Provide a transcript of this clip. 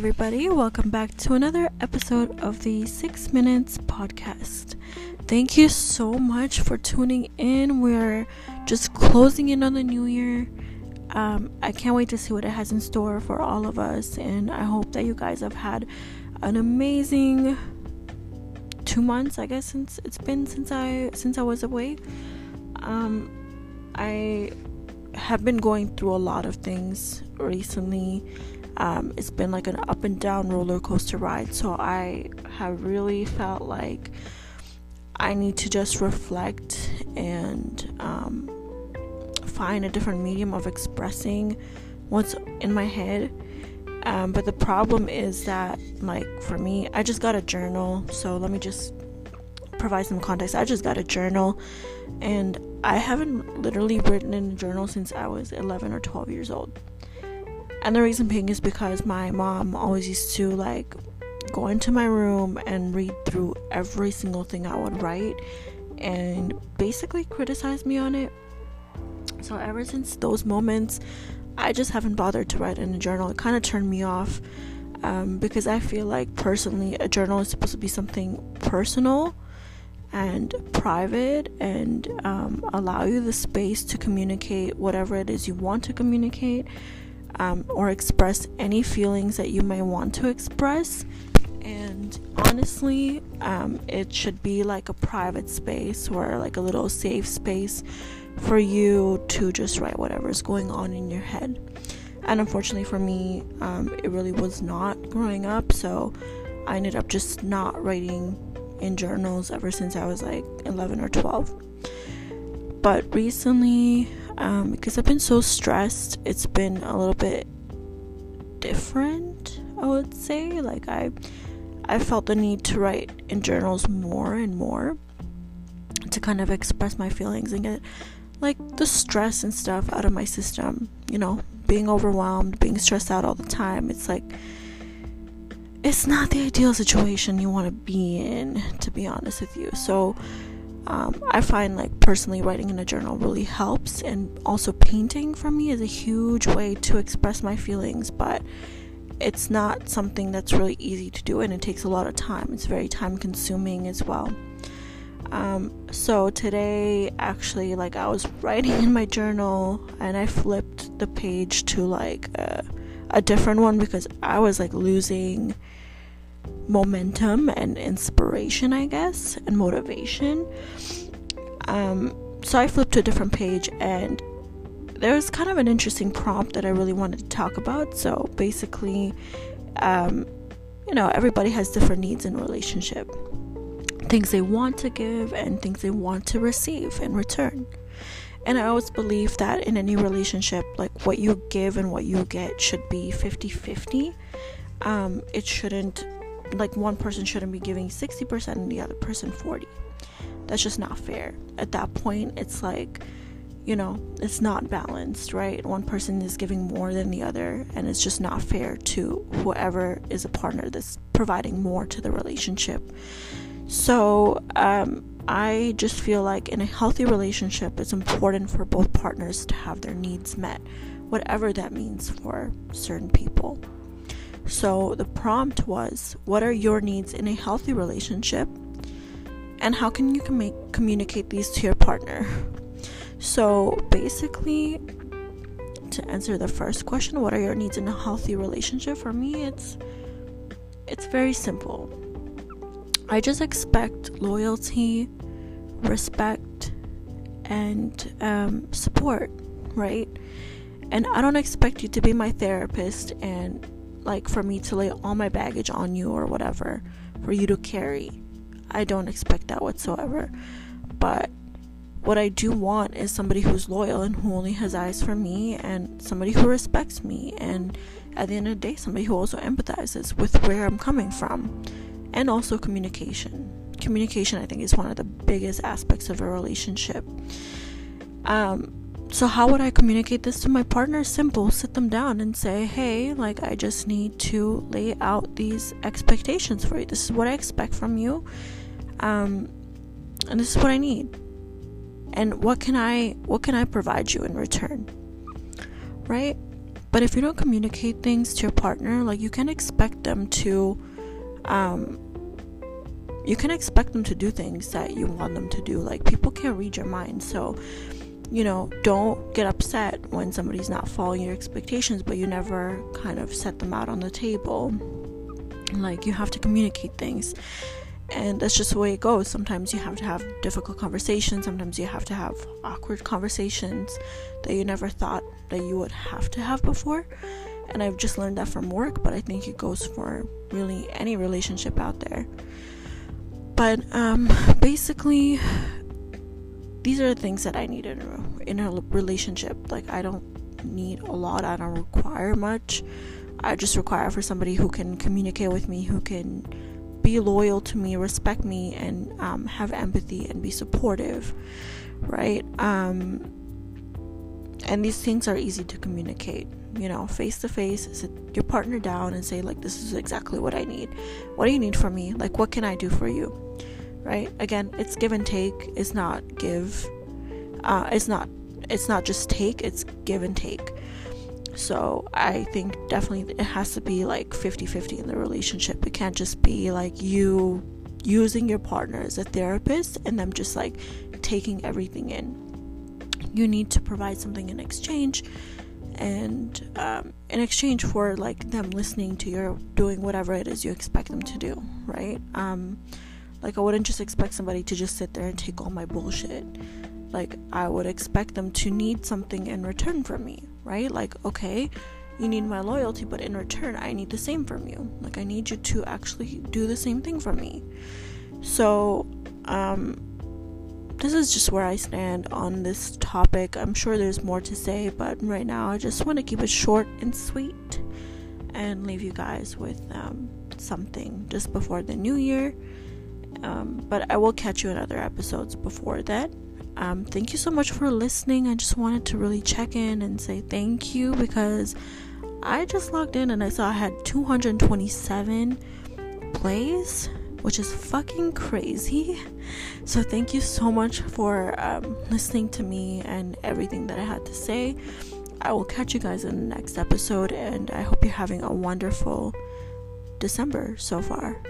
everybody. Welcome back to another episode of the Six Minutes Podcast. Thank you so much for tuning in. We're just closing in on the new year. Um, I can't wait to see what it has in store for all of us, and I hope that you guys have had an amazing two months. I guess since it's been since I since I was away. Um, I have been going through a lot of things recently um, it's been like an up and down roller coaster ride. So I have really felt like I need to just reflect and um, find a different medium of expressing what's in my head. Um, but the problem is that, like, for me, I just got a journal. So let me just provide some context. I just got a journal, and I haven't literally written in a journal since I was 11 or 12 years old. And the reason being is because my mom always used to like go into my room and read through every single thing I would write and basically criticize me on it. So ever since those moments, I just haven't bothered to write in a journal. It kind of turned me off um, because I feel like personally, a journal is supposed to be something personal and private and um, allow you the space to communicate whatever it is you want to communicate um, or express any feelings that you may want to express. And honestly, um, it should be like a private space or like a little safe space for you to just write whatever's going on in your head. And unfortunately for me, um, it really was not growing up, so I ended up just not writing in journals ever since I was like 11 or 12. But recently, um, because I've been so stressed, it's been a little bit different. I would say, like I, I felt the need to write in journals more and more to kind of express my feelings and get like the stress and stuff out of my system. You know, being overwhelmed, being stressed out all the time. It's like it's not the ideal situation you want to be in, to be honest with you. So um, I find like personally writing in a journal really helps, and also painting for me is a huge way to express my feelings, but it's not something that's really easy to do, and it takes a lot of time. It's very time consuming as well. Um, so today, actually, like I was writing in my journal, and I flipped the page to like a, a different one because I was like losing momentum and inspiration, I guess, and motivation. Um, so I flipped to a different page and there was kind of an interesting prompt that I really wanted to talk about. So basically, um, you know, everybody has different needs in relationship things they want to give and things they want to receive in return. And I always believe that in any relationship, like what you give and what you get should be 50 50. Um, it shouldn't like one person shouldn't be giving 60% and the other person 40 that's just not fair. At that point it's like you know it's not balanced right? One person is giving more than the other and it's just not fair to whoever is a partner that's providing more to the relationship. So um, i just feel like in a healthy relationship it's important for both partners to have their needs met whatever that means for certain people so the prompt was What are your needs in a healthy relationship? And how can you com- communicate these to your partner? So basically, to answer the first question, what are your needs in a healthy relationship? For me, it's it's very simple. I just expect loyalty, respect, and um, support, right? And I don't expect you to be my therapist and like for me to lay all my baggage on you or whatever for you to carry. I don't expect that whatsoever. But what I do want is somebody who's loyal and who only has eyes for me and somebody who respects me and at the end of the day somebody who also empathizes with where I'm coming from and also communication. Communication I think is one of the biggest aspects of a relationship. Um so, how would I communicate this to my partner? Simple. Sit them down and say, hey, like, I just need to lay out these expectations for you. This is what I expect from you. Um, and this is what I need. And what can I what can I provide you in return? Right? but if you don't communicate things to your partner, like you can expect them to um you can expect them to do things that you want them to do. Like people can't read your mind. So, you know, don't get upset when somebody's not following your expectations, but you never kind of set them out on the table. Like you have to communicate things. And that's just the way it goes. Sometimes you have to have difficult conversations, sometimes you have to have awkward conversations that you never thought that you would have to have before. And I've just learned that from work, but I think it goes for really any relationship out there. But um, basically, these are the things that I need in a, in a relationship. Like, I don't need a lot, I don't require much. I just require for somebody who can communicate with me, who can be loyal to me, respect me, and um, have empathy and be supportive, right? Um, and these things are easy to communicate, you know, face to face. Sit your partner down and say, like, this is exactly what I need. What do you need from me? Like, what can I do for you? Right? Again, it's give and take. It's not give. Uh, it's not. It's not just take. It's give and take. So I think definitely it has to be like 50 50 in the relationship. It can't just be like you using your partner as a therapist and them just like taking everything in. You need to provide something in exchange and um, in exchange for like them listening to your doing whatever it is you expect them to do, right? Um, like I wouldn't just expect somebody to just sit there and take all my bullshit. Like I would expect them to need something in return from me, right? Like, okay, you need my loyalty, but in return, I need the same from you. Like, I need you to actually do the same thing for me. So, um, this is just where I stand on this topic. I'm sure there's more to say, but right now, I just want to keep it short and sweet and leave you guys with um, something just before the new year. Um, but I will catch you in other episodes before that. Um, thank you so much for listening. I just wanted to really check in and say thank you because I just logged in and I saw I had 227 plays, which is fucking crazy. So, thank you so much for um, listening to me and everything that I had to say. I will catch you guys in the next episode, and I hope you're having a wonderful December so far.